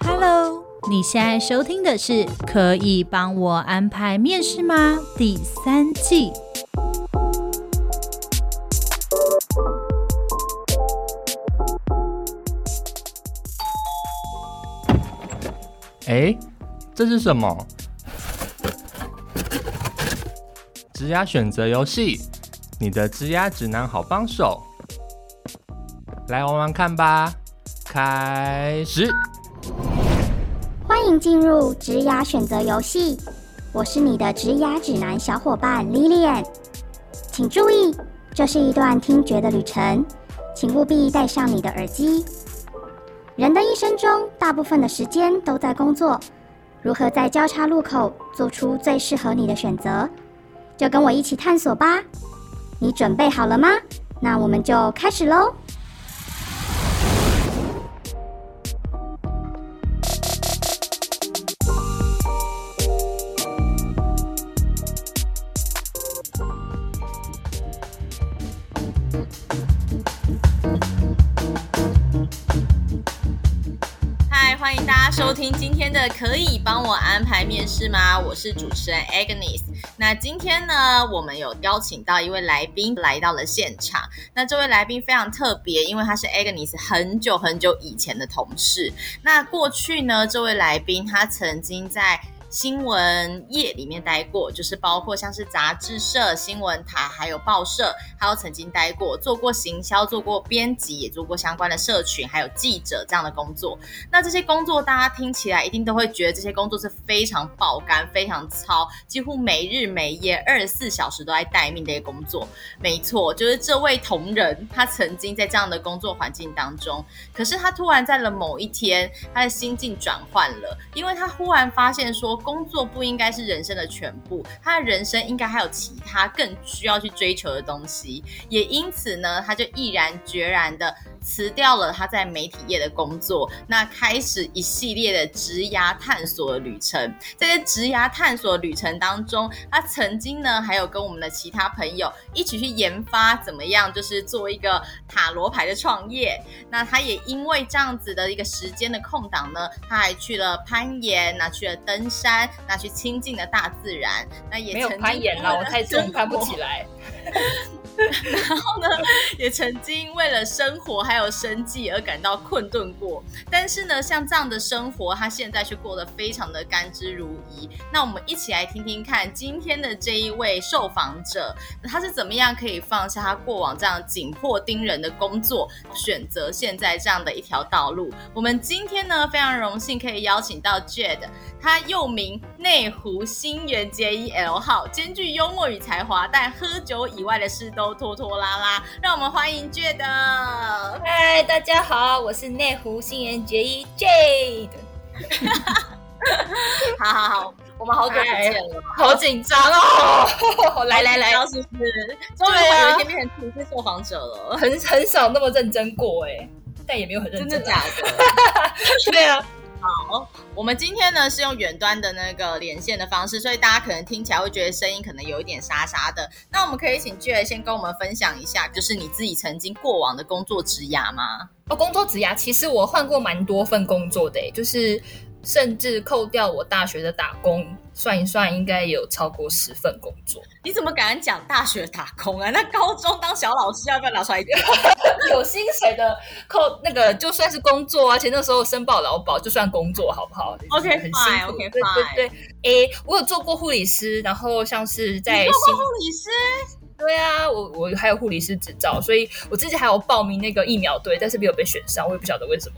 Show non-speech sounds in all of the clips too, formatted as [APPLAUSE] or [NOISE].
Hello，你现在收听的是《可以帮我安排面试吗》第三季。哎，这是什么？职涯选择游戏，你的职涯指南好帮手，来玩玩看吧。开始。欢迎进入职涯选择游戏，我是你的职涯指南小伙伴 Lilian。请注意，这是一段听觉的旅程，请务必戴上你的耳机。人的一生中，大部分的时间都在工作，如何在交叉路口做出最适合你的选择？就跟我一起探索吧，你准备好了吗？那我们就开始喽。欢迎大家收听今天的《可以帮我安排面试吗》？我是主持人 Agnes。那今天呢，我们有邀请到一位来宾来到了现场。那这位来宾非常特别，因为他是 Agnes 很久很久以前的同事。那过去呢，这位来宾他曾经在新闻业里面待过，就是包括像是杂志社、新闻台，还有报社，还有曾经待过，做过行销，做过编辑，也做过相关的社群，还有记者这样的工作。那这些工作大家听起来一定都会觉得这些工作是非常爆肝、非常操，几乎没日没夜、二十四小时都在待命的一个工作。没错，就是这位同仁，他曾经在这样的工作环境当中，可是他突然在了某一天，他的心境转换了，因为他忽然发现说。工作不应该是人生的全部，他的人生应该还有其他更需要去追求的东西，也因此呢，他就毅然决然的。辞掉了他在媒体业的工作，那开始一系列的职涯探索的旅程。在这职涯探索旅程当中，他曾经呢还有跟我们的其他朋友一起去研发怎么样，就是做一个塔罗牌的创业。那他也因为这样子的一个时间的空档呢，他还去了攀岩，那去了登山，那去亲近了大自然。那也没有攀岩了，我太重 [LAUGHS] 攀不起来。[LAUGHS] [LAUGHS] 然后呢，也曾经为了生活还有生计而感到困顿过，但是呢，像这样的生活，他现在却过得非常的甘之如饴。那我们一起来听听看今天的这一位受访者，他是怎么样可以放下他过往这样紧迫盯人的工作，选择现在这样的一条道路。我们今天呢，非常荣幸可以邀请到 Jade，他又名内湖新源 JEL 号，兼具幽默与才华，但喝酒以外的事都拖拖拉拉。让我们欢迎 Jade。嗨，大家好，我是内湖新垣结衣 Jade。[LAUGHS] 好好好，我们好久不见了，好紧张哦！来 [LAUGHS] 来来，是不是？终于我有一天变成正式受访者了，很很少那么认真过哎，但也没有很认真，真的假的？[LAUGHS] 对啊。好，我们今天呢是用远端的那个连线的方式，所以大家可能听起来会觉得声音可能有一点沙沙的。那我们可以请 Jade 先跟我们分享一下，就是你自己曾经过往的工作职涯吗？哦，工作职涯其实我换过蛮多份工作的，就是甚至扣掉我大学的打工。算一算，应该有超过十份工作。你怎么敢讲大学打工啊？那高中当小老师要不要拿出来讲？[LAUGHS] 有薪水的扣那个就算是工作啊，而且那时候申报劳保就算工作，好不好？OK，很辛苦。Fine, OK，对对对。诶，我有做过护理师，然后像是在你做过护理师？对啊，我我还有护理师执照，所以我自己还有报名那个疫苗队，但是没有被选上，我也不晓得为什么。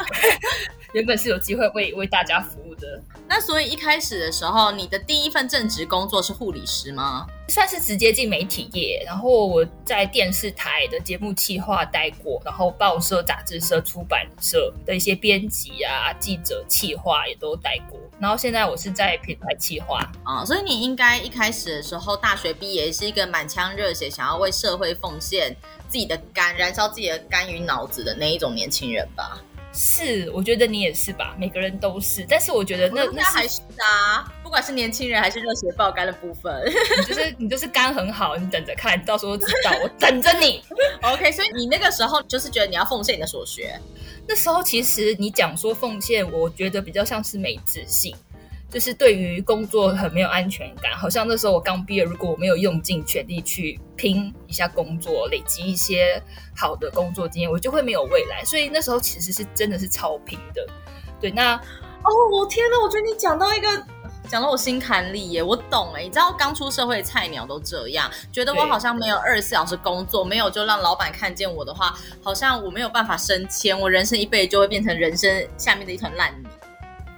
[LAUGHS] 原本是有机会为为大家服务的。那所以一开始的时候，你的第一份正职工作是护理师吗？算是直接进媒体业，然后我在电视台的节目企划待过，然后报社、杂志社、出版社的一些编辑啊、记者企划也都待过，然后现在我是在品牌企划啊，所以你应该一开始的时候，大学毕业是一个满腔热血，想要为社会奉献自己的肝，燃烧自己的肝与脑子的那一种年轻人吧？是，我觉得你也是吧，每个人都是。但是我觉得那那还是啊，不管是年轻人还是热血爆肝的部分，[LAUGHS] 你就是你就是肝很好，你等着看，到时候知道，我等着你。[LAUGHS] OK，所以你那个时候就是觉得你要奉献你的所学。那时候其实你讲说奉献，我觉得比较像是没自信。就是对于工作很没有安全感，好像那时候我刚毕业，如果我没有用尽全力去拼一下工作，累积一些好的工作经验，我就会没有未来。所以那时候其实是真的是超拼的。对，那哦，我天哪，我觉得你讲到一个讲到我心坎里耶，我懂哎。你知道刚出社会的菜鸟都这样，觉得我好像没有二十四小时工作，没有就让老板看见我的话，好像我没有办法升迁，我人生一辈子就会变成人生下面的一团烂泥。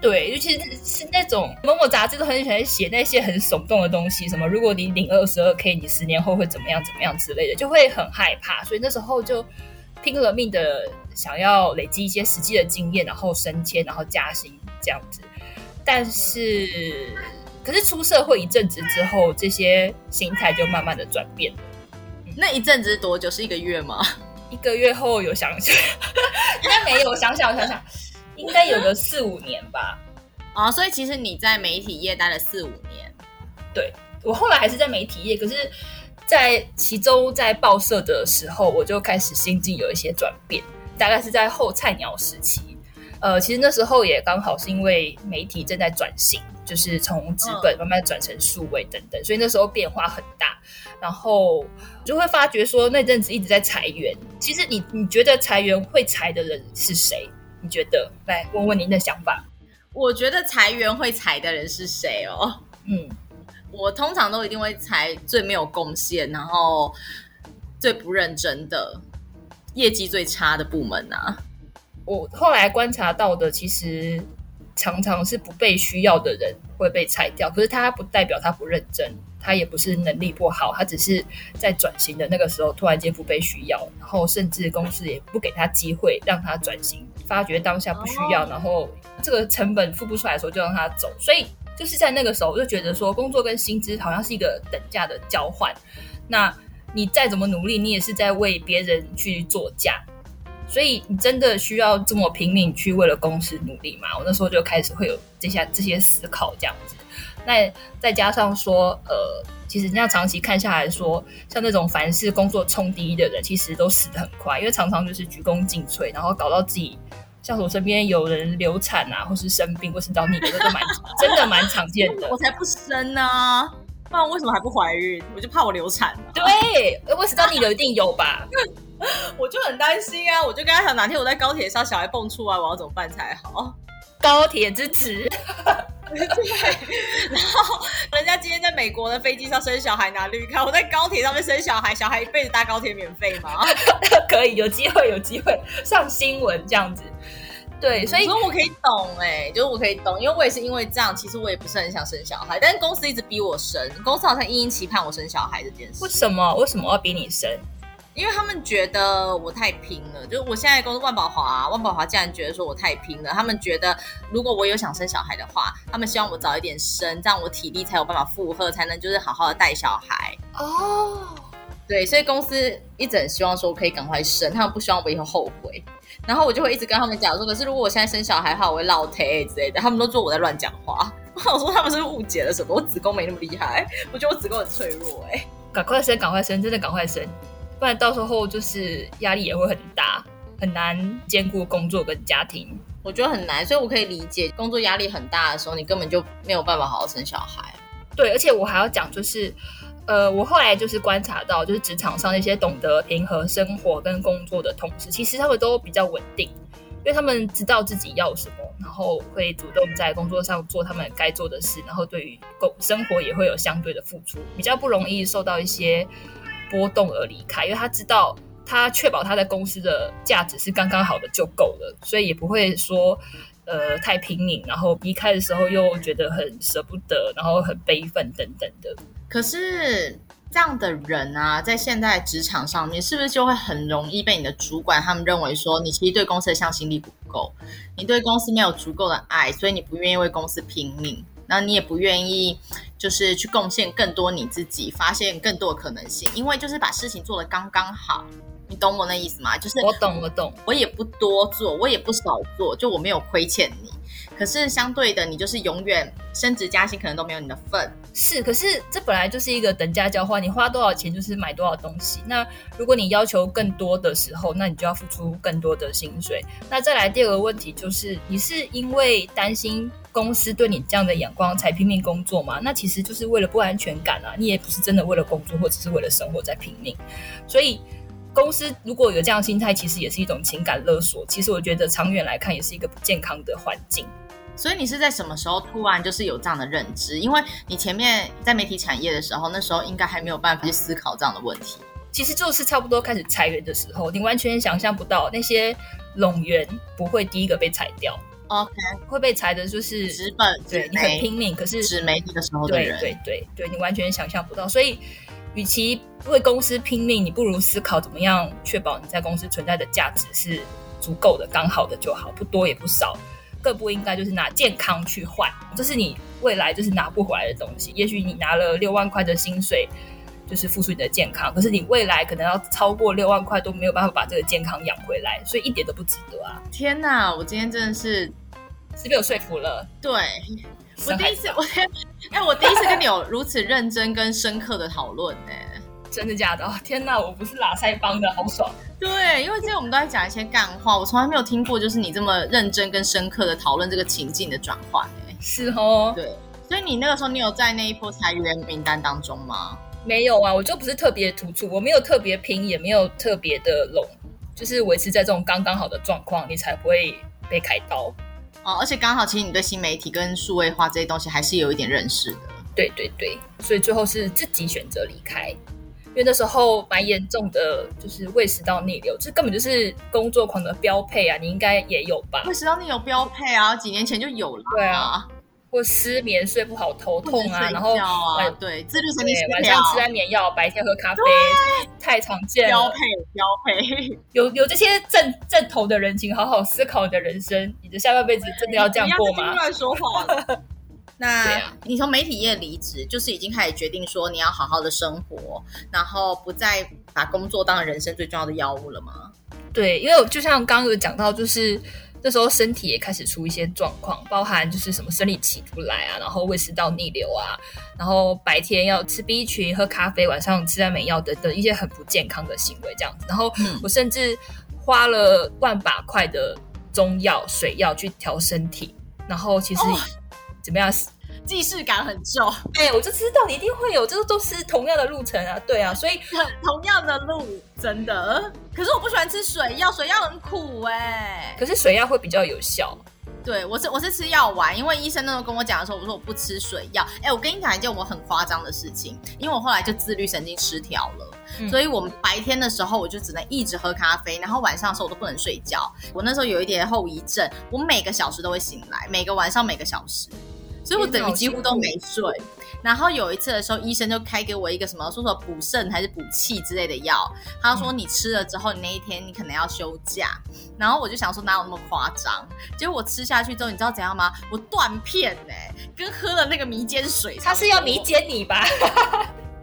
对，尤其是是那种某某杂志都很喜欢写那些很耸动的东西，什么如果你领二十二 k，你十年后会怎么样怎么样之类的，就会很害怕。所以那时候就拼了命的想要累积一些实际的经验，然后升迁，然后加薪这样子。但是，可是出社会一阵子之后，这些心态就慢慢的转变。那一阵子多久？是一个月吗？一个月后有想想，[LAUGHS] 应该没有。我想想，我想想。应该有个四五年吧，啊，所以其实你在媒体业待了四五年，对，我后来还是在媒体业，可是，在其中在报社的时候，我就开始心境有一些转变，大概是在后菜鸟时期，呃，其实那时候也刚好是因为媒体正在转型，就是从纸本慢慢转成数位等等，嗯，所以那时候变化很大，然后就会发觉说那阵子一直在裁员，其实你你觉得裁员会裁的人是谁？你觉得？来问问您的想法。我觉得裁员会裁的人是谁哦？嗯，我通常都一定会裁最没有贡献，然后最不认真的，业绩最差的部门啊。我后来观察到的，其实常常是不被需要的人会被裁掉，可是他不代表他不认真。他也不是能力不好，他只是在转型的那个时候突然间不被需要，然后甚至公司也不给他机会让他转型，发觉当下不需要，然后这个成本付不出来的时候就让他走。所以就是在那个时候，我就觉得说工作跟薪资好像是一个等价的交换。那你再怎么努力，你也是在为别人去做价，所以你真的需要这么拼命去为了公司努力吗？我那时候就开始会有这些这些思考，这样子。那再加上说，呃，其实你要长期看下来说，像那种凡事工作冲第一的人，其实都死得很快，因为常常就是鞠躬尽瘁，然后搞到自己，像我身边有人流产啊，或是生病，或是找你的，这都蛮 [LAUGHS] 真的蛮常见的。我才不生呢，不然为什么还不怀孕？我就怕我流产。对，我知道你的一定有吧？[LAUGHS] 我就很担心啊，我就跟他讲，哪天我在高铁上小孩蹦出来，我要怎么办才好？高铁之子。[LAUGHS] 对，然后人家今天在美国的飞机上生小孩拿绿卡，我在高铁上面生小孩，小孩一辈子搭高铁免费吗？[LAUGHS] 可以，有机会，有机会上新闻这样子。对，所以所以我可以懂哎、欸，就是我可以懂，因为我也是因为这样，其实我也不是很想生小孩，但是公司一直逼我生，公司好像殷殷期盼我生小孩这件事。为什么？为什么要逼你生？因为他们觉得我太拼了，就是我现在公司万宝华，万宝华竟然觉得说我太拼了。他们觉得如果我有想生小孩的话，他们希望我早一点生，这样我体力才有办法负荷，才能就是好好的带小孩。哦，对，所以公司一直很希望说我可以赶快生，他们不希望我以后后悔。然后我就会一直跟他们讲说，可是如果我现在生小孩的话，我会落胎之类的。他们都说我在乱讲话，我想说他们是误解了什么？我子宫没那么厉害，我觉得我子宫很脆弱哎、欸。赶快生，赶快生，真的赶快生。不然到时候就是压力也会很大，很难兼顾工作跟家庭。我觉得很难，所以我可以理解工作压力很大的时候，你根本就没有办法好好生小孩。对，而且我还要讲，就是呃，我后来就是观察到，就是职场上那些懂得平衡生活跟工作的同事，其实他们都比较稳定，因为他们知道自己要什么，然后会主动在工作上做他们该做的事，然后对于工生活也会有相对的付出，比较不容易受到一些。波动而离开，因为他知道他确保他在公司的价值是刚刚好的就够了，所以也不会说呃太拼命，然后离开的时候又觉得很舍不得，然后很悲愤等等的。可是这样的人啊，在现在职场上面，是不是就会很容易被你的主管他们认为说你其实对公司的向心力不够，你对公司没有足够的爱，所以你不愿意为公司拼命？然后你也不愿意就是去贡献更多你自己，发现更多的可能性，因为就是把事情做得刚刚好。你懂我那意思吗？就是我懂，我懂。我也不多做，我也不少做，就我没有亏欠你。可是相对的，你就是永远升职加薪可能都没有你的份。是，可是这本来就是一个等价交换，你花多少钱就是买多少东西。那如果你要求更多的时候，那你就要付出更多的薪水。那再来第二个问题就是，你是因为担心公司对你这样的眼光才拼命工作嘛？那其实就是为了不安全感啊，你也不是真的为了工作或者是为了生活在拼命，所以。公司如果有这样的心态，其实也是一种情感勒索。其实我觉得长远来看，也是一个不健康的环境。所以你是在什么时候突然就是有这样的认知？因为你前面在媒体产业的时候，那时候应该还没有办法去思考这样的问题。其实就是差不多开始裁员的时候，你完全想象不到那些冗员不会第一个被裁掉。OK，会被裁的就是纸本，对，你很拼命，可是纸媒体的时候的人，对对对对，你完全想象不到。所以。与其为公司拼命，你不如思考怎么样确保你在公司存在的价值是足够的、刚好的就好，不多也不少。更不应该就是拿健康去换，这是你未来就是拿不回来的东西。也许你拿了六万块的薪水，就是付出你的健康，可是你未来可能要超过六万块都没有办法把这个健康养回来，所以一点都不值得啊！天哪，我今天真的是是被我说服了。对。我第一次，我哎，我第一次跟你有如此认真跟深刻的讨论呢，真的假的？哦，天哪，我不是拉塞帮的，好爽。对，因为今天我们都在讲一些干话，我从来没有听过，就是你这么认真跟深刻的讨论这个情境的转换。哎，是哦，对，所以你那个时候，你有在那一波裁员名单当中吗？没有啊，我就不是特别突出，我没有特别拼，也没有特别的拢，就是维持在这种刚刚好的状况，你才不会被开刀。哦，而且刚好，其实你对新媒体跟数位化这些东西还是有一点认识的。对对对，所以最后是自己选择离开，因为那时候蛮严重的，就是胃食道逆流，这根本就是工作狂的标配啊！你应该也有吧？胃食道逆流标配啊，几年前就有了。对啊。或失眠、睡不好、头痛啊，啊然后晚对自律神经失调，晚上吃安眠药，白天喝咖啡，太常见了。标配标配，有有这些正正头的人，请好好思考你的人生，你的下半辈子真的要这样过吗？乱说话了。[LAUGHS] 那、啊、你从媒体业离职，就是已经开始决定说你要好好的生活，然后不再把工作当人生最重要的药物了吗？对，因为就像刚刚有讲到，就是。这时候身体也开始出一些状况，包含就是什么生理期不来啊，然后胃食道逆流啊，然后白天要吃 B 群、喝咖啡，晚上吃安眠药等等一些很不健康的行为这样子。然后我甚至花了万把块的中药、水药去调身体，然后其实怎么样？既视感很重，哎、欸，我就知道你一定会有，这都是同样的路程啊，对啊，所以 [LAUGHS] 同样的路，真的。可是我不喜欢吃水药，水药很苦哎、欸。可是水药会比较有效。对，我是我是吃药丸，因为医生那时候跟我讲的时候，我说我不吃水药。哎、欸，我跟你讲一件我很夸张的事情，因为我后来就自律神经失调了，嗯、所以我们白天的时候我就只能一直喝咖啡，然后晚上的时候我都不能睡觉。我那时候有一点后遗症，我每个小时都会醒来，每个晚上每个小时。所以我等于几乎都没睡，然后有一次的时候，医生就开给我一个什么说说补肾还是补气之类的药，他说你吃了之后，你那一天你可能要休假，然后我就想说哪有那么夸张？结果我吃下去之后，你知道怎样吗？我断片哎、欸，跟喝了那个迷奸水，他是要迷奸你吧？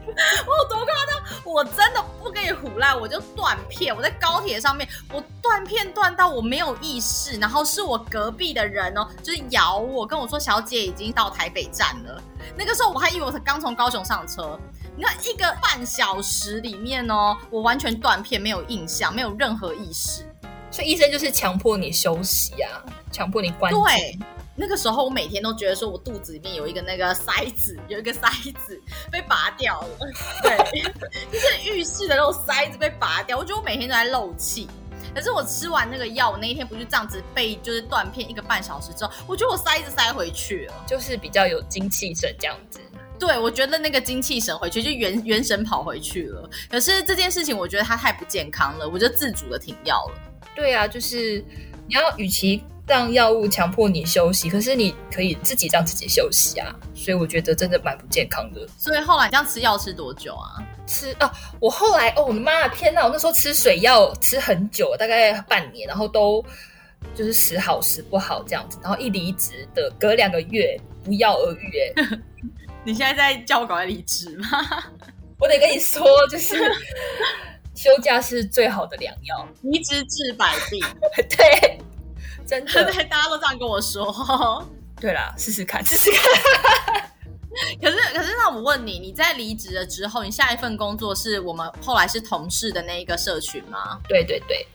[LAUGHS] 我有多夸张？我真的不跟你胡赖，我就断片。我在高铁上面，我断片断到我没有意识，然后是我隔壁的人哦，就是咬我，跟我说小姐已经到台北站了。那个时候我还以为我刚从高雄上车。你看一个半小时里面哦，我完全断片，没有印象，没有任何意识。所以医生就是强迫你休息啊，强迫你关对。那个时候我每天都觉得说，我肚子里面有一个那个塞子，有一个塞子被拔掉了，对，就是浴室的那种塞子被拔掉。我觉得我每天都在漏气。可是我吃完那个药，我那一天不就这样子被就是断片一个半小时之后，我觉得我塞子塞回去了，就是比较有精气神这样子。对，我觉得那个精气神回去就元元神跑回去了。可是这件事情我觉得它太不健康了，我就自主的停药了。对啊，就是你要与其。让药物强迫你休息，可是你可以自己让自己休息啊，所以我觉得真的蛮不健康的。所以后来这样吃药吃多久啊？吃啊，我后来哦，我的妈呀，天哪！我那时候吃水药吃很久，大概半年，然后都就是时好时不好这样子。然后一离职的隔两个月，不药而愈哎。[LAUGHS] 你现在在叫我赶快离职吗？[LAUGHS] 我得跟你说，就是 [LAUGHS] 休假是最好的良药，离职治百病。对，真的，[LAUGHS] 大家都这样跟我说。[LAUGHS] 对啦，试试看，试试看。[LAUGHS] 可是，可是，那我问你，你在离职了之后，你下一份工作是我们后来是同事的那一个社群吗？对对对。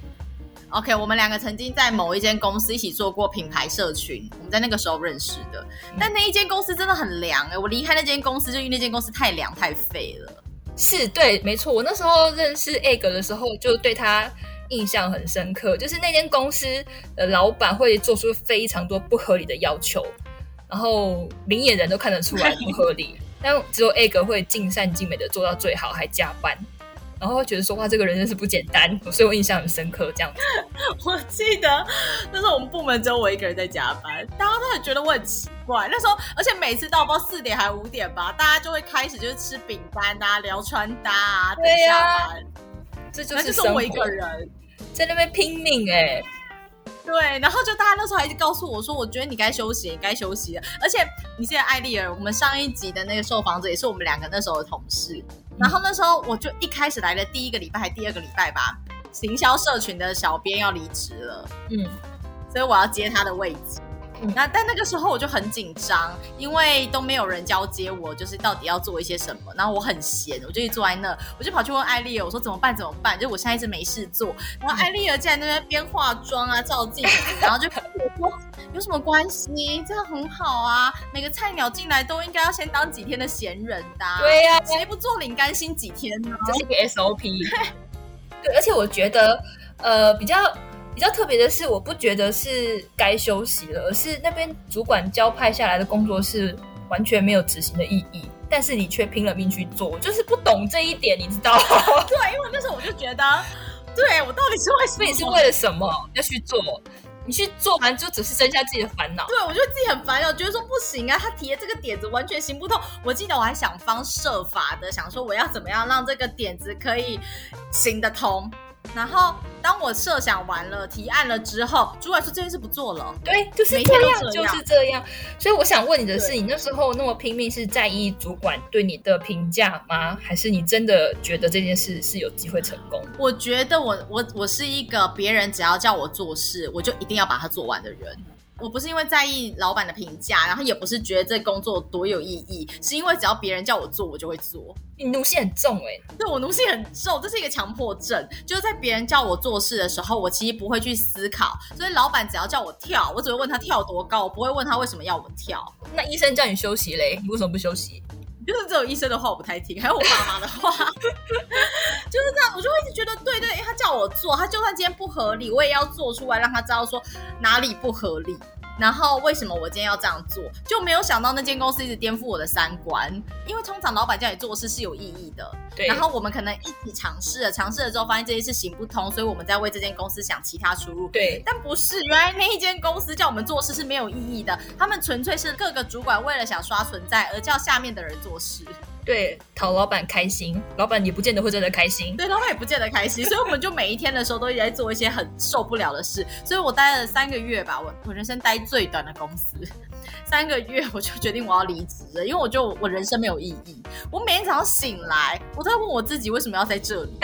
OK，我们两个曾经在某一间公司一起做过品牌社群，我们在那个时候认识的。但那一间公司真的很凉哎、欸，我离开那间公司就因为那间公司太凉太废了。是对，没错。我那时候认识 Egg 的时候，就对他印象很深刻，就是那间公司的老板会做出非常多不合理的要求，然后明眼人都看得出来不合理，[LAUGHS] 但只有 Egg 会尽善尽美的做到最好，还加班。然后觉得说话这个人真是不简单，所以我印象很深刻。这样子，[LAUGHS] 我记得那时候我们部门只有我一个人在加班，大家都很觉得我很奇怪。那时候，而且每次到不知道四点还五点吧，大家就会开始就是吃饼干啊、聊穿搭啊，等下班。这就是就是我一个人在那边拼命哎、欸。对，然后就大家那时候还是告诉我说，我觉得你该休息，你该休息了。而且你现在艾丽儿，我们上一集的那个受访者也是我们两个那时候的同事。然后那时候我就一开始来的第一个礼拜还第二个礼拜吧，行销社群的小编要离职了，嗯，所以我要接他的位置。那但那个时候我就很紧张，因为都没有人交接我，就是到底要做一些什么。然后我很闲，我就一坐在那，我就跑去问艾丽儿，我说怎么办？怎么办？就我现在一直没事做。然后艾丽儿在那边边化妆啊，照镜子，然后就跟我说有什么关系？这样很好啊，每个菜鸟进来都应该要先当几天的闲人的啊。对呀，谁不做领干薪几天呢？这是个 SOP。对，而且我觉得，呃，比较。比较特别的是，我不觉得是该休息了，而是那边主管交派下来的工作是完全没有执行的意义，但是你却拼了命去做，我就是不懂这一点，你知道吗？[LAUGHS] 对，因为那时候我就觉得，对，我到底是为什么？你是为了什么要去做？你去做完就只是增加自己的烦恼。对，我觉得自己很烦恼，觉得说不行啊，他提的这个点子完全行不通。我记得我还想方设法的想说，我要怎么样让这个点子可以行得通。然后，当我设想完了、提案了之后，主管说这件事不做了。对，就是这样，这样就是这样。所以我想问你的是，你那时候那么拼命，是在意主管对你的评价吗？还是你真的觉得这件事是有机会成功？我觉得我我我是一个别人只要叫我做事，我就一定要把它做完的人。我不是因为在意老板的评价，然后也不是觉得这工作多有意义，是因为只要别人叫我做，我就会做。你奴性很重哎、欸，对，我奴性很重，这是一个强迫症。就是在别人叫我做事的时候，我其实不会去思考。所以老板只要叫我跳，我只会问他跳多高，我不会问他为什么要我跳。那医生叫你休息嘞，你为什么不休息？就是这种医生的话我不太听，还有我爸妈的话，[LAUGHS] 就是这样，我就会一直觉得对对，他叫我做，他就算今天不合理，我也要做出来，让他知道说哪里不合理。然后为什么我今天要这样做？就没有想到那间公司一直颠覆我的三观，因为通常老板叫你做事是有意义的。对。然后我们可能一起尝试了，尝试了之后发现这件事行不通，所以我们在为这间公司想其他出路。对。但不是，原来那一间公司叫我们做事是没有意义的，他们纯粹是各个主管为了想刷存在而叫下面的人做事。对，讨老板开心，老板也不见得会真的开心。对，老板也不见得开心，所以我们就每一天的时候都一直在做一些很受不了的事。[LAUGHS] 所以我待了三个月吧，我我人生待最短的公司，[LAUGHS] 三个月我就决定我要离职了，因为我就我人生没有意义。我每天早上醒来，我都在问我自己为什么要在这里。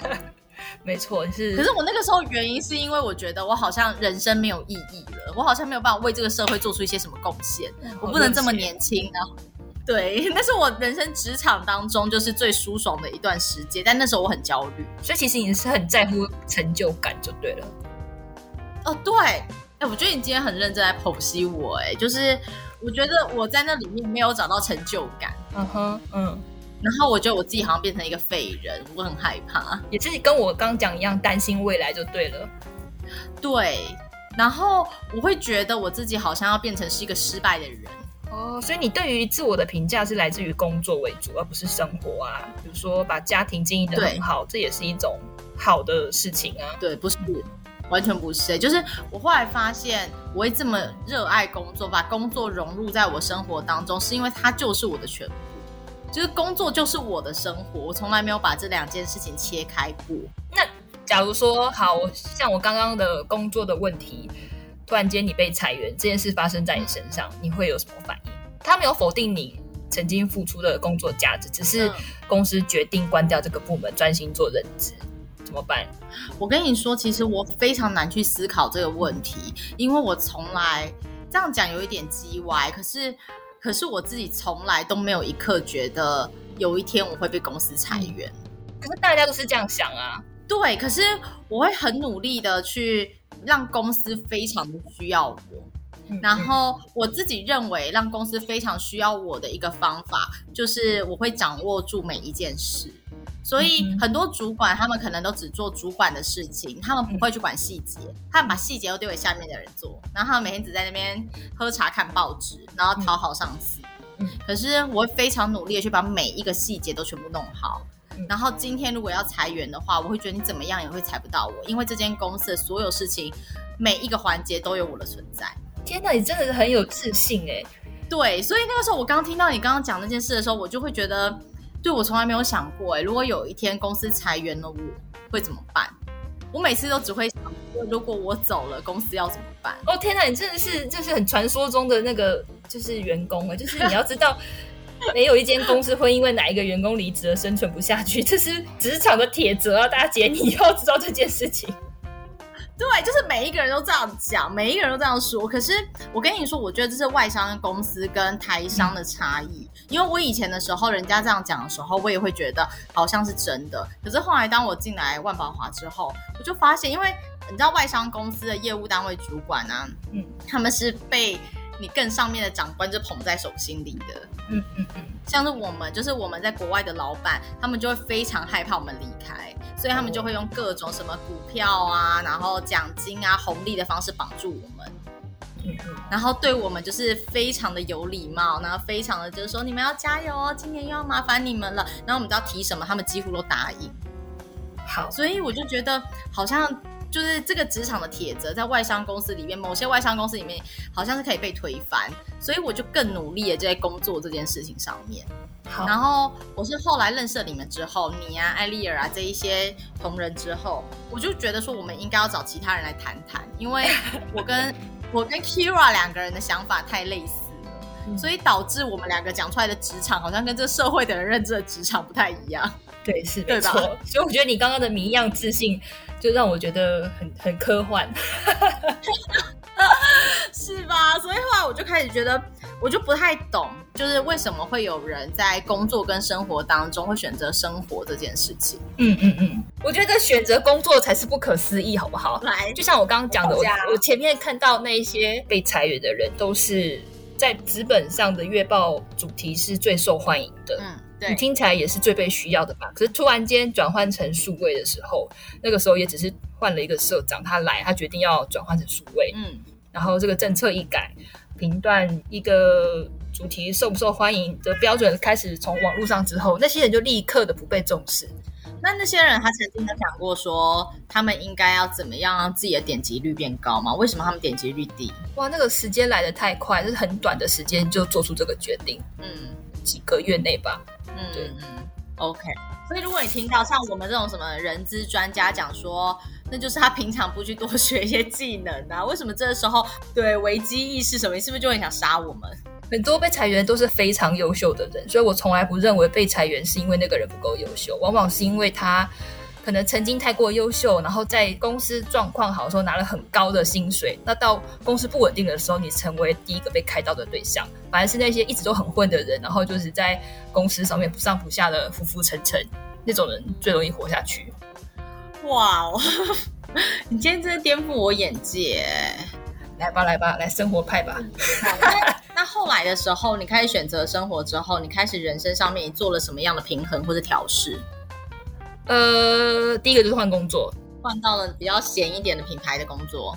[LAUGHS] 没错，是。可是我那个时候原因是因为我觉得我好像人生没有意义了，我好像没有办法为这个社会做出一些什么贡献，我不能这么年轻呢。对，[LAUGHS] 那是我人生职场当中就是最舒爽的一段时间，但那时候我很焦虑，所以其实你是很在乎成就感就对了。哦，对，哎，我觉得你今天很认真在剖析我，哎，就是我觉得我在那里面没有找到成就感，嗯哼，嗯，然后我觉得我自己好像变成一个废人，我很害怕，也是跟我刚讲一样，担心未来就对了。对，然后我会觉得我自己好像要变成是一个失败的人。哦，所以你对于自我的评价是来自于工作为主，而不是生活啊。比如说把家庭经营的很好，这也是一种好的事情啊。对，不是，完全不是。就是我后来发现，我会这么热爱工作，把工作融入在我生活当中，是因为它就是我的全部。就是工作就是我的生活，我从来没有把这两件事情切开过。那假如说，好像我刚刚的工作的问题。突然间你被裁员这件事发生在你身上，你会有什么反应？他没有否定你曾经付出的工作价值，只是公司决定关掉这个部门，专心做人资，怎么办？我跟你说，其实我非常难去思考这个问题，因为我从来这样讲有一点叽歪，可是可是我自己从来都没有一刻觉得有一天我会被公司裁员。可是大家都是这样想啊。对，可是我会很努力的去让公司非常的需要我，嗯、然后我自己认为让公司非常需要我的一个方法，就是我会掌握住每一件事。所以很多主管他们可能都只做主管的事情，他们不会去管细节，他们把细节都丢给下面的人做，然后他们每天只在那边喝茶看报纸，然后讨好上司。可是我会非常努力的去把每一个细节都全部弄好。然后今天如果要裁员的话，我会觉得你怎么样也会裁不到我，因为这间公司的所有事情，每一个环节都有我的存在。天哪，你真的是很有自信哎！对，所以那个时候我刚听到你刚刚讲那件事的时候，我就会觉得，对，我从来没有想过哎，如果有一天公司裁员了，我会怎么办？我每次都只会想，如果我走了，公司要怎么办？哦天哪，你真的是就是很传说中的那个就是员工啊，就是你要知道。[LAUGHS] 没有一间公司会因为哪一个员工离职而生存不下去，[LAUGHS] 这是职场的铁则啊！大姐，你要知道这件事情。[LAUGHS] 对，就是每一个人都这样讲，每一个人都这样说。可是我跟你说，我觉得这是外商公司跟台商的差异。嗯、因为我以前的时候，人家这样讲的时候，我也会觉得好像是真的。可是后来当我进来万宝华之后，我就发现，因为你知道外商公司的业务单位主管啊，嗯，他们是被。你更上面的长官就捧在手心里的，嗯嗯嗯，像是我们，就是我们在国外的老板，他们就会非常害怕我们离开，所以他们就会用各种什么股票啊，然后奖金啊、红利的方式绑住我们，然后对我们就是非常的有礼貌，然后非常的就是说你们要加油哦，今年又要麻烦你们了，然后我们只要提什么，他们几乎都答应。好，所以我就觉得好像。就是这个职场的铁则，在外商公司里面，某些外商公司里面好像是可以被推翻，所以我就更努力的在工作这件事情上面。好，然后我是后来认识了你们之后，你啊、艾丽尔啊这一些同仁之后，我就觉得说我们应该要找其他人来谈谈，因为我跟 [LAUGHS] 我跟 Kira 两个人的想法太类似所以导致我们两个讲出来的职场好像跟这个社会的人认知的职场不太一样。对，是没错？所以我觉得你刚刚的谜一样自信。就让我觉得很很科幻，[LAUGHS] 是吧？所以后来我就开始觉得，我就不太懂，就是为什么会有人在工作跟生活当中会选择生活这件事情。嗯嗯嗯，我觉得选择工作才是不可思议，好不好？来，就像我刚刚讲的，我我前面看到那一些被裁员的人，都是在纸本上的月报主题是最受欢迎的。嗯。你听起来也是最被需要的吧？可是突然间转换成数位的时候，那个时候也只是换了一个社长，他来，他决定要转换成数位。嗯，然后这个政策一改，评断一个主题受不受欢迎的标准开始从网络上之后，那些人就立刻的不被重视。那那些人他曾经有讲过说，他们应该要怎么样让自己的点击率变高吗？为什么他们点击率低？哇，那个时间来的太快，就是很短的时间就做出这个决定。嗯。几个月内吧，嗯对嗯，OK。所以如果你听到像我们这种什么人资专家讲说，那就是他平常不去多学一些技能啊？为什么这个时候对危机意识什么，你是不是就很想杀我们？很多被裁员都是非常优秀的人，所以我从来不认为被裁员是因为那个人不够优秀，往往是因为他。可能曾经太过优秀，然后在公司状况好的时候拿了很高的薪水，那到公司不稳定的时候，你成为第一个被开刀的对象。反而是那些一直都很混的人，然后就是在公司上面不上不下的浮浮沉沉，那种人最容易活下去。哇哦，你今天真的颠覆我眼界！来吧，来吧，来生活派吧。那，那后来的时候，你开始选择生活之后，你开始人生上面你做了什么样的平衡或者调适？呃，第一个就是换工作，换到了比较闲一点的品牌的工作。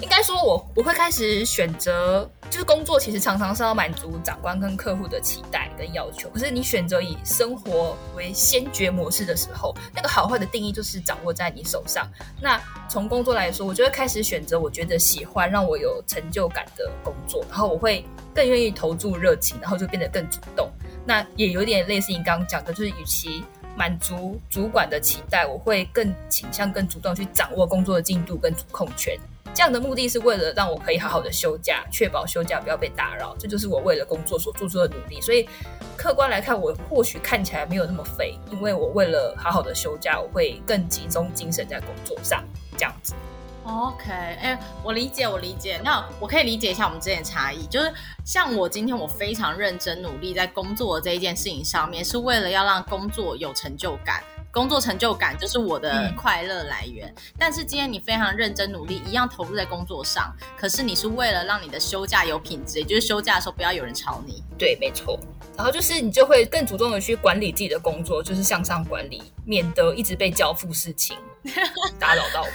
应该说，我我会开始选择，就是工作其实常常是要满足长官跟客户的期待跟要求。可是你选择以生活为先决模式的时候，那个好坏的定义就是掌握在你手上。那从工作来说，我就会开始选择我觉得喜欢、让我有成就感的工作，然后我会更愿意投注热情，然后就变得更主动。那也有点类似你刚刚讲的，就是与其。满足主管的期待，我会更倾向更主动去掌握工作的进度跟主控权。这样的目的是为了让我可以好好的休假，确保休假不要被打扰。这就是我为了工作所做出的努力。所以客观来看，我或许看起来没有那么肥，因为我为了好好的休假，我会更集中精神在工作上，这样子。OK，哎、我理解，我理解。那我可以理解一下我们之间的差异，就是像我今天我非常认真努力在工作的这一件事情上面，是为了要让工作有成就感，工作成就感就是我的快乐来源。嗯、但是今天你非常认真努力，一样投入在工作上，可是你是为了让你的休假有品质，也就是休假的时候不要有人吵你。对，没错。然后就是你就会更主动的去管理自己的工作，就是向上管理，免得一直被交付事情 [LAUGHS] 打扰到我。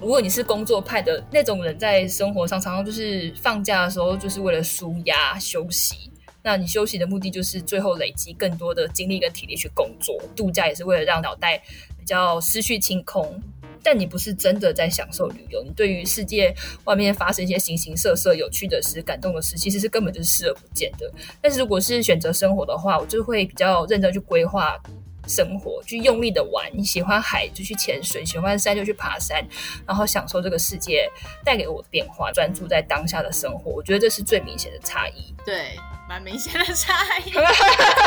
如果你是工作派的那种人，在生活上常常就是放假的时候，就是为了舒压休息。那你休息的目的就是最后累积更多的精力跟体力去工作，度假也是为了让脑袋比较思绪清空。但你不是真的在享受旅游，你对于世界外面发生一些形形色色、有趣的事、感动的事，其实是根本就是视而不见的。但是如果是选择生活的话，我就会比较认真去规划生活，去用力的玩。你喜欢海就去潜水，喜欢山就去爬山，然后享受这个世界带给我的变化，专注在当下的生活。我觉得这是最明显的差异。对，蛮明显的差异，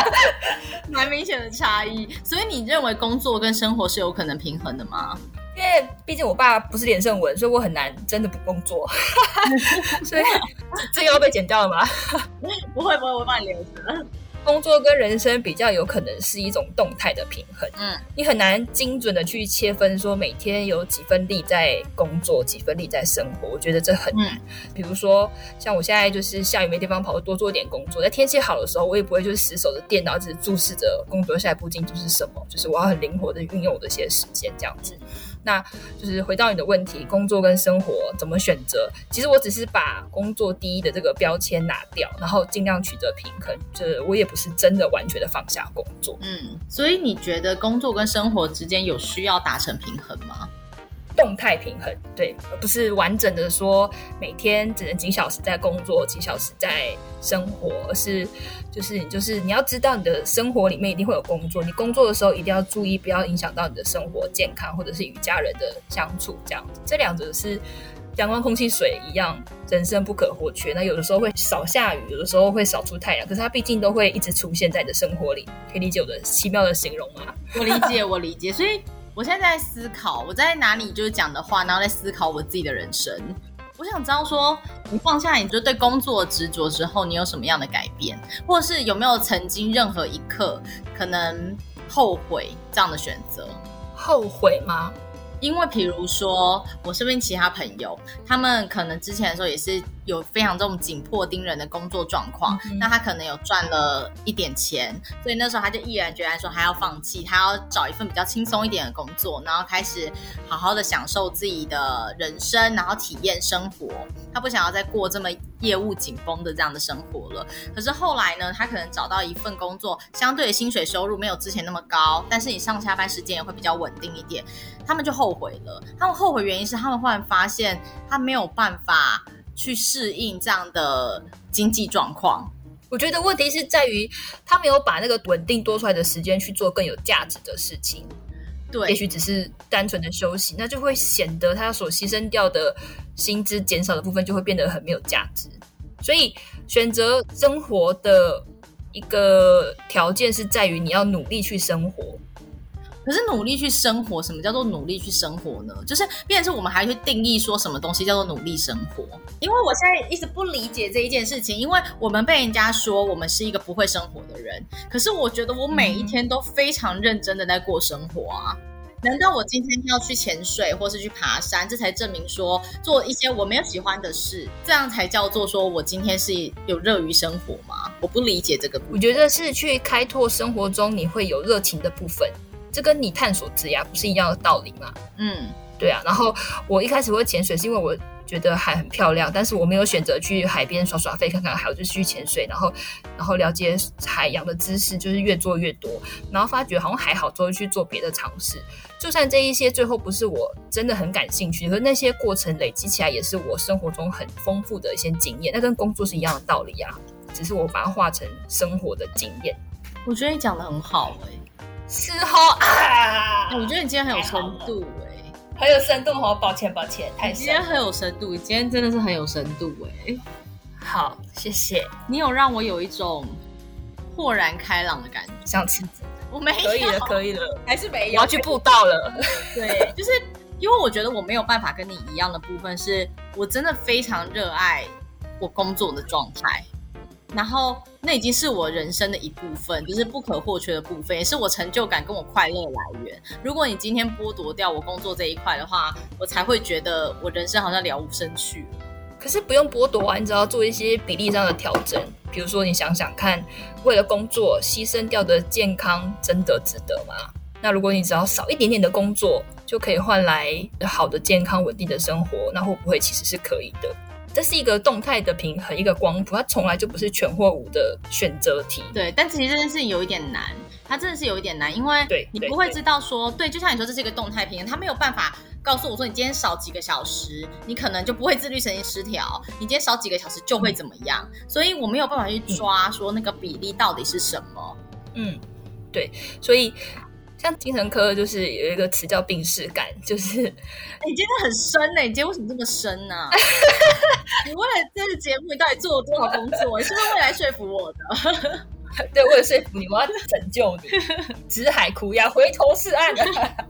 [LAUGHS] 蛮明显的差异。所以你认为工作跟生活是有可能平衡的吗？因为毕竟我爸不是连胜文，所以我很难真的不工作，[LAUGHS] 所以 [LAUGHS] 这个要被剪掉了吗？不会不会，我会帮你留着。工作跟人生比较有可能是一种动态的平衡，嗯，你很难精准的去切分说每天有几分力在工作，几分力在生活，我觉得这很难。嗯、比如说像我现在就是下雨没地方跑，多做点工作。在天气好的时候，我也不会就是死守着电脑，只是注视着工作下一步进度是什么，就是我要很灵活的运用我的一些时间这样子。那就是回到你的问题，工作跟生活怎么选择？其实我只是把工作第一的这个标签拿掉，然后尽量取得平衡。这我也不是真的完全的放下工作。嗯，所以你觉得工作跟生活之间有需要达成平衡吗？动态平衡，对，而不是完整的说每天只能几小时在工作，几小时在生活，而是就是你就是你要知道你的生活里面一定会有工作，你工作的时候一定要注意，不要影响到你的生活健康，或者是与家人的相处这样子。这两者是阳光、空气、水一样，人生不可或缺。那有的时候会少下雨，有的时候会少出太阳，可是它毕竟都会一直出现在你的生活里。可以理解我的奇妙的形容吗？我理解，我理解，所以。我现在在思考，我在哪里就是讲的话，然后在思考我自己的人生。我想知道说，你放下你就对工作执着之后，你有什么样的改变，或者是有没有曾经任何一刻可能后悔这样的选择？后悔吗？因为比如说我身边其他朋友，他们可能之前的时候也是。有非常这种紧迫盯人的工作状况，嗯、那他可能有赚了一点钱，所以那时候他就毅然决然说他要放弃，他要找一份比较轻松一点的工作，然后开始好好的享受自己的人生，然后体验生活。他不想要再过这么业务紧绷的这样的生活了。可是后来呢，他可能找到一份工作，相对的薪水收入没有之前那么高，但是你上下班时间也会比较稳定一点。他们就后悔了，他们后悔原因是他们忽然发现他没有办法。去适应这样的经济状况，我觉得问题是在于他没有把那个稳定多出来的时间去做更有价值的事情。对，也许只是单纯的休息，那就会显得他所牺牲掉的薪资减少的部分就会变得很没有价值。所以选择生活的一个条件是在于你要努力去生活。可是努力去生活，什么叫做努力去生活呢？就是，变成是我们还去定义说什么东西叫做努力生活。因为我现在一直不理解这一件事情，因为我们被人家说我们是一个不会生活的人。可是我觉得我每一天都非常认真的在过生活啊。难道我今天要去潜水或是去爬山，这才证明说做一些我没有喜欢的事，这样才叫做说我今天是有乐于生活吗？我不理解这个。我觉得是去开拓生活中你会有热情的部分。这跟你探索职涯不是一样的道理吗？嗯，对啊。然后我一开始会潜水，是因为我觉得海很漂亮，但是我没有选择去海边耍耍费看看海，我就去潜水，然后然后了解海洋的知识，就是越做越多，然后发觉好像还好，之后去做别的尝试。就算这一些最后不是我真的很感兴趣，可是那些过程累积起来也是我生活中很丰富的一些经验，那跟工作是一样的道理啊，只是我把它化成生活的经验。我觉得你讲的很好哎、欸。是哈啊！我觉得你今天很有深度哎、欸，很有深度哦，抱歉抱歉，太深。今天很有深度，今天真的是很有深度哎。好，谢谢你有让我有一种豁然开朗的感觉，想吃。我没有，可以了，可以了，还是没有。我要去布道了。对，就是因为我觉得我没有办法跟你一样的部分，是我真的非常热爱我工作的状态，然后那已经是我人生的一部分，就是不可或缺的部分，也是我成就感跟我快乐来源。如果你今天剥夺掉我工作这一块的话，我才会觉得我人生好像了无生趣。可是不用剥夺啊，你只要做一些比例上的调整。比如说，你想想看，为了工作牺牲掉的健康，真的值得吗？那如果你只要少一点点的工作，就可以换来好的健康稳定的生活，那会不会其实是可以的？这是一个动态的平衡，一个光谱，它从来就不是全或无的选择题。对，但其实这件事情有一点难，它真的是有一点难，因为你不会知道说，对，对，对，就像你说，这是一个动态平衡，它没有办法。告诉我说，你今天少几个小时，你可能就不会自律神经失调。你今天少几个小时就会怎么样？嗯、所以我没有办法去抓说那个比例到底是什么。嗯，对。所以像精神科就是有一个词叫病视感，就是、欸、你今天很深呢、欸，你今天为什么这么深呢、啊？[LAUGHS] 你为了这个节目，你到底做了多少工作？你是不是会来说服我的？[LAUGHS] 对，为了说服你，我要拯救你。[LAUGHS] 直海苦呀，回头是岸。[LAUGHS]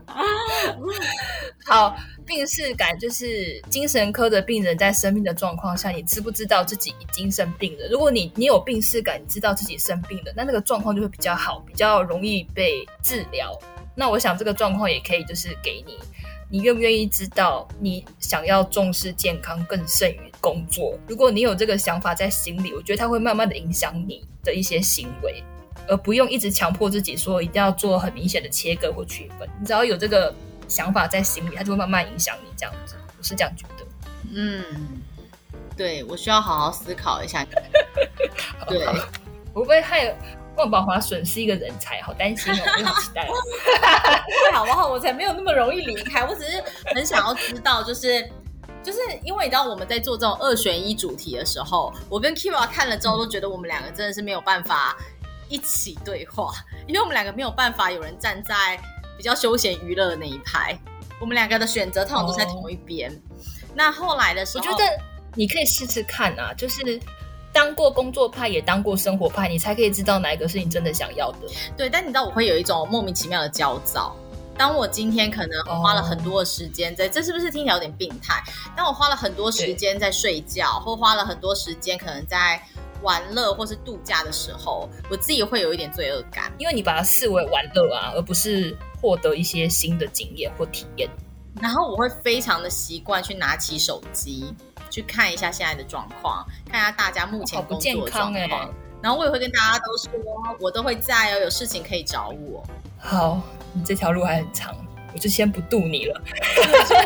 好，病逝感就是精神科的病人在生病的状况下，你知不知道自己已经生病了？如果你你有病逝感，你知道自己生病了，那那个状况就会比较好，比较容易被治疗。那我想这个状况也可以就是给你。你愿不愿意知道，你想要重视健康更胜于工作？如果你有这个想法在心里，我觉得它会慢慢的影响你的一些行为，而不用一直强迫自己说一定要做很明显的切割或区分。你只要有这个想法在心里，它就会慢慢影响你。这样子，我是这样觉得。嗯，对，我需要好好思考一下。[LAUGHS] 对，我会不会害？万宝华损失一个人才，好担心哦，我好期待。[LAUGHS] 好不好？我才没有那么容易离开。我只是很想要知道，就是就是因为你知道我们在做这种二选一主题的时候，我跟 Kira 看了之后都觉得我们两个真的是没有办法一起对话，因为我们两个没有办法有人站在比较休闲娱乐的那一派。我们两个的选择通常都在同一边。Oh. 那后来的时候，我觉得你可以试试看啊，就是。当过工作派，也当过生活派，你才可以知道哪一个是你真的想要的。对，但你知道我会有一种莫名其妙的焦躁。当我今天可能花了很多的时间在，这是不是听起来有点病态？当我花了很多时间在睡觉，或花了很多时间可能在玩乐或是度假的时候，我自己会有一点罪恶感，因为你把它视为玩乐啊，而不是获得一些新的经验或体验。然后我会非常的习惯去拿起手机。去看一下现在的状况，看一下大家目前工作的状况，欸，然后我也会跟大家都说，我都会在哦，有事情可以找我。好，你这条路还很长，我就先不渡你了。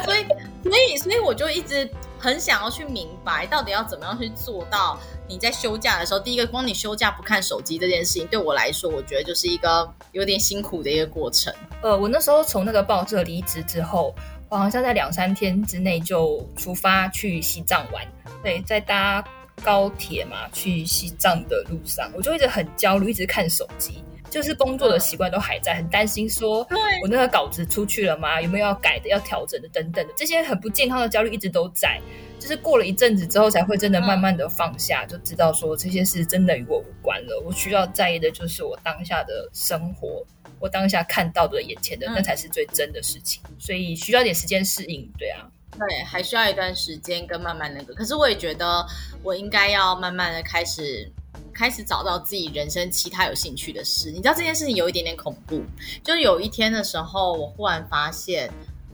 所以，[LAUGHS] 所以，所以我就一直很想要去明白，到底要怎么样去做到你在休假的时候，第一个，光你休假不看手机这件事情，对我来说，我觉得就是一个有点辛苦的一个过程。呃，我那时候从那个报社离职之后。我好像在两三天之内就出发去西藏玩，对，在搭高铁嘛，去西藏的路上，我就一直很焦虑，一直看手机，就是工作的习惯都还在，很担心说，我那个稿子出去了吗？有没有要改的、要调整的等等的，这些很不健康的焦虑一直都在，就是过了一阵子之后，才会真的慢慢的放下，就知道说这些事真的与我无关了，我需要在意的就是我当下的生活。我当下看到的眼前的，那才是最真的事情，嗯，所以需要点时间适应，对啊，对，还需要一段时间跟慢慢那个。可是我也觉得我应该要慢慢的开始，开始找到自己人生其他有兴趣的事。你知道这件事情有一点点恐怖，就是有一天的时候，我忽然发现，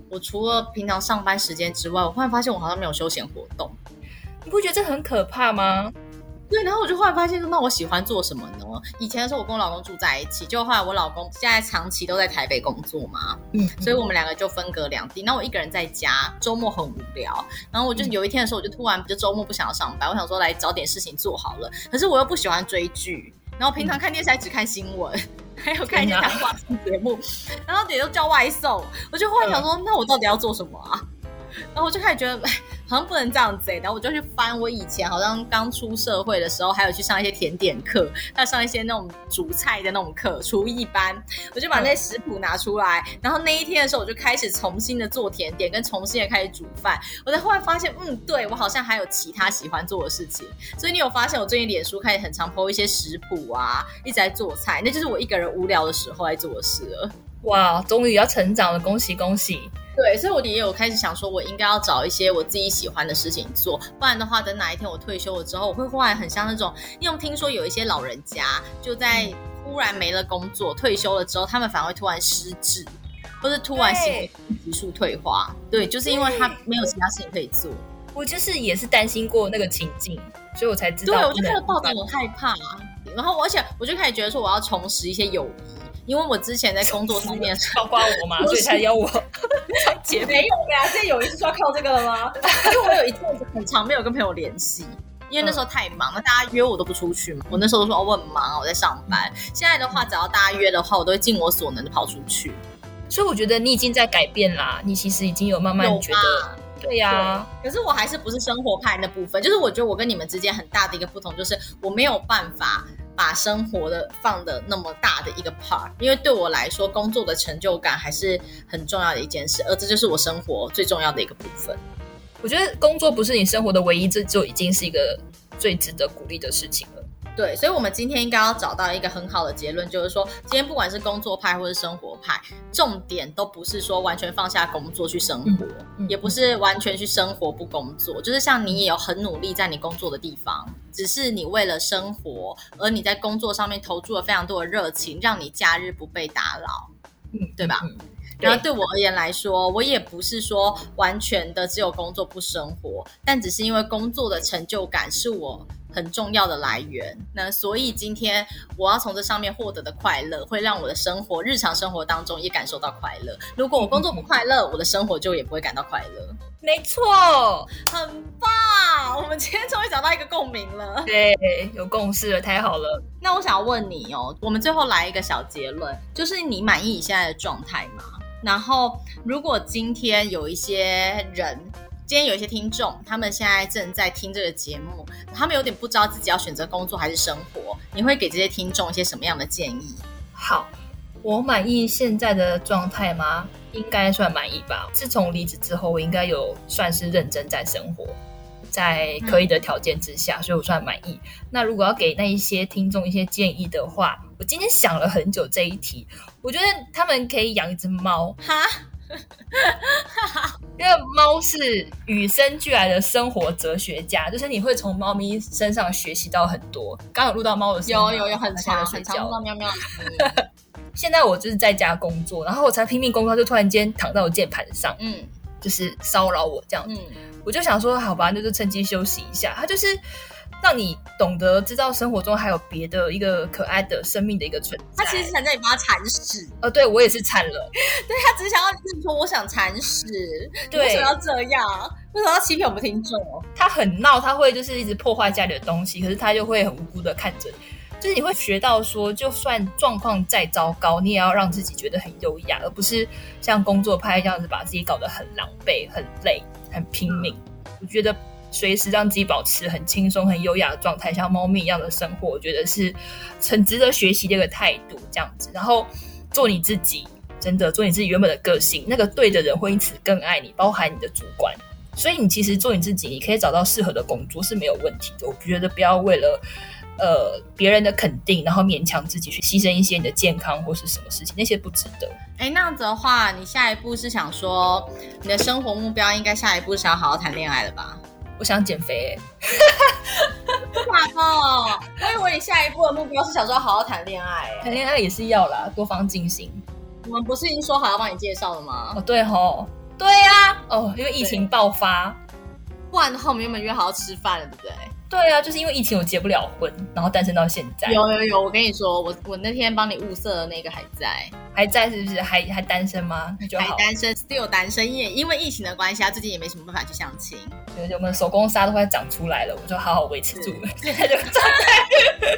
我除了平常上班时间之外，我忽然发现我好像没有休闲活动。你不觉得这很可怕吗？对，然后我就后来发现说，那我喜欢做什么呢？以前的时候，我跟我老公住在一起，就后来我老公现在长期都在台北工作嘛，嗯，所以我们两个就分隔两地。那我一个人在家，周末很无聊，然后我就有一天的时候，我就突然就周末不想要上班，我想说来找点事情做好了。可是我又不喜欢追剧，然后平常看电视还只看新闻，还有看一些谈话性节目，然后也都叫外送，我就忽然想说，那我到底要做什么啊？然后我就开始觉得，好像不能这样子、欸。然后我就去翻我以前好像刚出社会的时候，还有去上一些甜点课，还有上一些那种煮菜的那种课，厨艺班。我就把那些食谱拿出来，嗯、然后那一天的时候，我就开始重新的做甜点，跟重新的开始煮饭。我在后来发现，嗯，对，我好像还有其他喜欢做的事情。所以你有发现，我最近脸书开始很常 po 一些食谱啊，一直在做菜，那就是我一个人无聊的时候在做的事了。哇，终于要成长了，恭喜恭喜！对，所以我也有开始想说，我应该要找一些我自己喜欢的事情做，不然的话，等哪一天我退休了之后，我会忽然很像那种，因为我听说有一些老人家就在忽然没了工作，退休了之后，他们反而会突然失智，或是突然行为急速退化。对，就是因为他没有其他事情可以做。我就是也是担心过那个情境，所以我才知道。对，我就觉得抱着我害怕，然后而且我就开始觉得说，我要重拾一些友谊。因为我之前在工作上面，[LAUGHS] 包括我嘛，所以才邀我。[LAUGHS] 姐没有呀，现在有一次就要靠这个了吗？[LAUGHS] 因为我有一阵子很长没有跟朋友联系，因为那时候太忙了，大家约我都不出去嘛。我那时候都说哦，我很忙，我在上班。现在的话，只要大家约的话，我都会尽我所能的跑出去。所以我觉得你已经在改变啦，你其实已经有慢慢觉得，对呀。可是我还是不是生活派那部分，就是我觉得我跟你们之间很大的一个不同，就是我没有办法。把生活的放的那么大的一个 part，因为对我来说，工作的成就感还是很重要的一件事，而这就是我生活最重要的一个部分。我觉得工作不是你生活的唯一，这就已经是一个最值得鼓励的事情了。对，所以，我们今天应该要找到一个很好的结论，就是说，今天不管是工作派或是生活派，重点都不是说完全放下工作去生活，嗯、也不是完全去生活不工作，就是像你也有很努力在你工作的地方，只是你为了生活，而你在工作上面投注了非常多的热情，让你假日不被打扰，嗯，对吧？嗯、然后对我而言来说，我也不是说完全的只有工作不生活，但只是因为工作的成就感是我。很重要的来源，那所以今天我要从这上面获得的快乐，会让我的生活、日常生活当中也感受到快乐。如果我工作不快乐，我的生活就也不会感到快乐。没错，很棒，我们今天终于找到一个共鸣了。对，有共识了，太好了。那我想要问你哦，我们最后来一个小结论，就是你满意你现在的状态吗？然后，如果今天有一些人。今天有一些听众，他们现在正在听这个节目，他们有点不知道自己要选择工作还是生活。你会给这些听众一些什么样的建议？好，我满意现在的状态吗？应该算满意吧。自从离职之后，我应该有算是认真在生活，在可以的条件之下，嗯、所以我算满意。那如果要给那一些听众一些建议的话，我今天想了很久这一题，我觉得他们可以养一只猫。哈。[LAUGHS] 因为猫是与生俱来的生活哲学家，就是你会从猫咪身上学习到很多。刚有录到猫的声音，有有有很长很长，猫喵喵。[LAUGHS] 现在我就是在家工作，然后我才拼命工作，就突然间躺在我键盘上，嗯，就是骚扰我这样子。嗯、我就想说，好吧，那就趁机休息一下。他就是。让你懂得知道生活中还有别的一个可爱的生命的一个存在。他其实想叫你帮他铲屎。呃，对我也是铲了。[LAUGHS] 对，他只是想要你说我想铲屎。对，为什么要这样？为什么要欺骗我们听众？他很闹，他会就是一直破坏家里的东西，可是他就会很无辜的看着你。就是你会学到说，就算状况再糟糕，你也要让自己觉得很优雅，而不是像工作派这样子把自己搞得很狼狈、很累、很拼命。嗯、我觉得。随时让自己保持很轻松、很优雅的状态，像猫咪一样的生活，我觉得是很值得学习的一个态度。这样子，然后做你自己，真的做你自己原本的个性，那个对的人会因此更爱你，包含你的主管。所以你其实做你自己，你可以找到适合的工作是没有问题的。我觉得不要为了呃别人的肯定，然后勉强自己去牺牲一些你的健康或是什么事情，那些不值得。哎，那样子的话，你下一步是想说你的生活目标应该下一步是要好好谈恋爱了吧？我想减肥，[LAUGHS] 哇哦！我以为你下一步的目标是想说好好谈恋爱，谈恋爱也是要啦，多方进行。我们不是已经说好要帮你介绍了吗？哦，对吼，对呀、啊，哦，因为疫情爆发，不然的话我们原本约好要吃饭了，对不对？对啊，就是因为疫情我结不了婚，然后单身到现在。有有有，我跟你说，我我那天帮你物色的那个还在，还在是不是？还还单身吗？那就好。还单身，still 单身，因为因为疫情的关系，他最近也没什么办法去相亲。对，我们手工纱都快长出来了，我就好好维持住了。[LAUGHS] 现在就状态。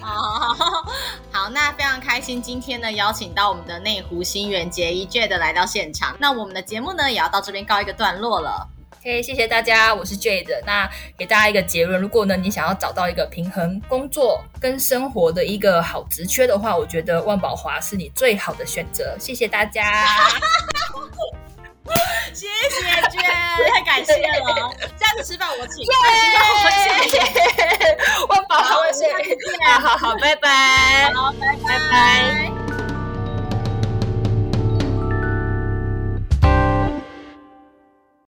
好 [LAUGHS] 好好。好，那非常开心，今天呢邀请到我们的内湖新垣结衣 Jade 来到现场。那我们的节目呢也要到这边告一个段落了。OK，谢谢大家，我是 Jade。那给大家一个结论，如果呢你想要找到一个平衡工作跟生活的一个好职缺的话，我觉得万宝华是你最好的选择。谢谢大家。谢谢娟，太感谢了。下次吃饭我请，下次吃饭我请。万宝华，谢谢。好好好，拜拜。好，拜拜。